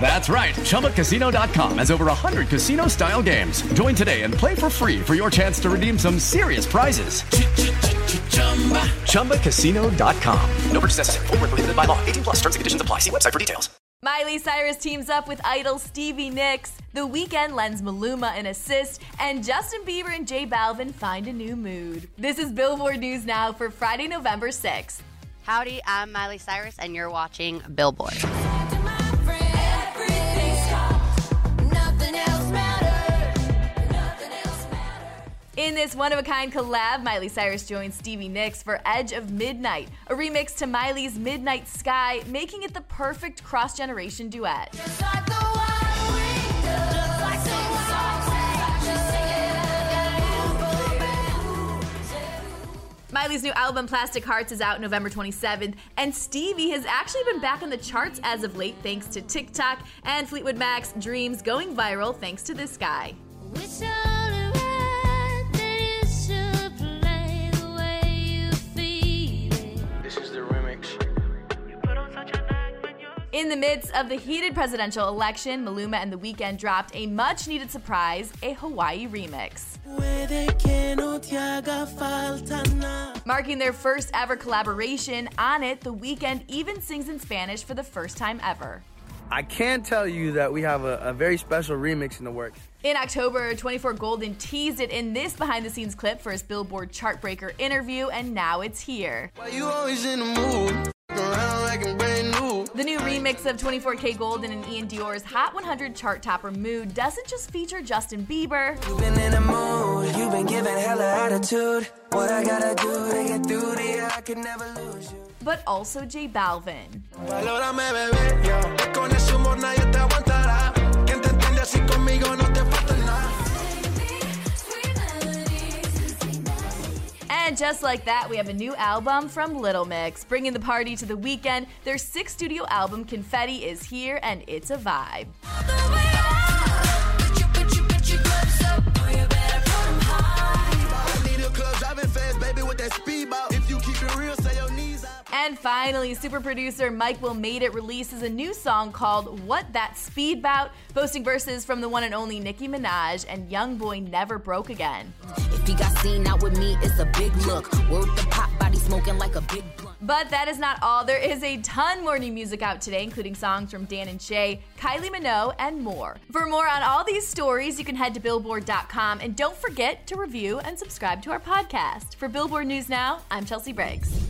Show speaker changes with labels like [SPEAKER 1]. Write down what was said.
[SPEAKER 1] That's right. ChumbaCasino.com has over 100 casino style games. Join today and play for free for your chance to redeem some serious prizes. ChumbaCasino.com.
[SPEAKER 2] No purchase necessary. Void were prohibited by law. 18 plus. Terms and conditions apply. See website for details.
[SPEAKER 3] Miley Cyrus teams up with idol Stevie Nicks. The Weeknd lends Maluma an assist, and Justin Bieber and J Balvin find a new mood. This is Billboard News Now for Friday, November 6th.
[SPEAKER 4] Howdy, I'm Miley Cyrus, and you're watching Billboard.
[SPEAKER 3] In this one of a kind collab, Miley Cyrus joins Stevie Nicks for Edge of Midnight, a remix to Miley's Midnight Sky, making it the perfect cross generation duet. Miley's new album Plastic Hearts is out November 27th, and Stevie has actually been back on the charts as of late thanks to TikTok and Fleetwood Mac's Dreams going viral thanks to this guy. In the midst of the heated presidential election, Maluma and The Weeknd dropped a much needed surprise, a Hawaii remix. Marking their first ever collaboration, on it, The Weeknd even sings in Spanish for the first time ever.
[SPEAKER 5] I can tell you that we have a, a very special remix in the works.
[SPEAKER 3] In October, 24 Golden teased it in this behind the scenes clip for his Billboard Chartbreaker interview, and now it's here.
[SPEAKER 6] Like I'm brand new.
[SPEAKER 3] The new remix of 24kGoldn and iann dior's Hot 100 chart topper Mood doesn't just feature Justin Bieber,
[SPEAKER 6] You been in the mood, you been giving hella attitude. What I gotta do to get through to you, I can never lose you.
[SPEAKER 3] but also J Balvin.
[SPEAKER 6] Valórame, bebé, yo. Con ese humor nadie te aguantará. Quien te entiende así conmigo no te
[SPEAKER 3] And just like that, we have a new album from Little Mix, bringing the party to the weekend. Their sixth studio album, Confetti, is here, and it's a vibe. And finally, super producer Mike Will Made It releases a new song called What That Speed Bout, boasting verses from the one and only Nicki Minaj and YoungBoy Never Broke Again.
[SPEAKER 7] If he got seen out with me, it's a big look. Word the pop body smoking like a big blunt.
[SPEAKER 3] But that is not all. There is a ton more new music out today, including songs from Dan and Shay, Kylie Minogue, and more. For more on all these stories, you can head to billboard.com and don't forget to review and subscribe to our podcast. For Billboard News Now, I'm Chelsea Briggs.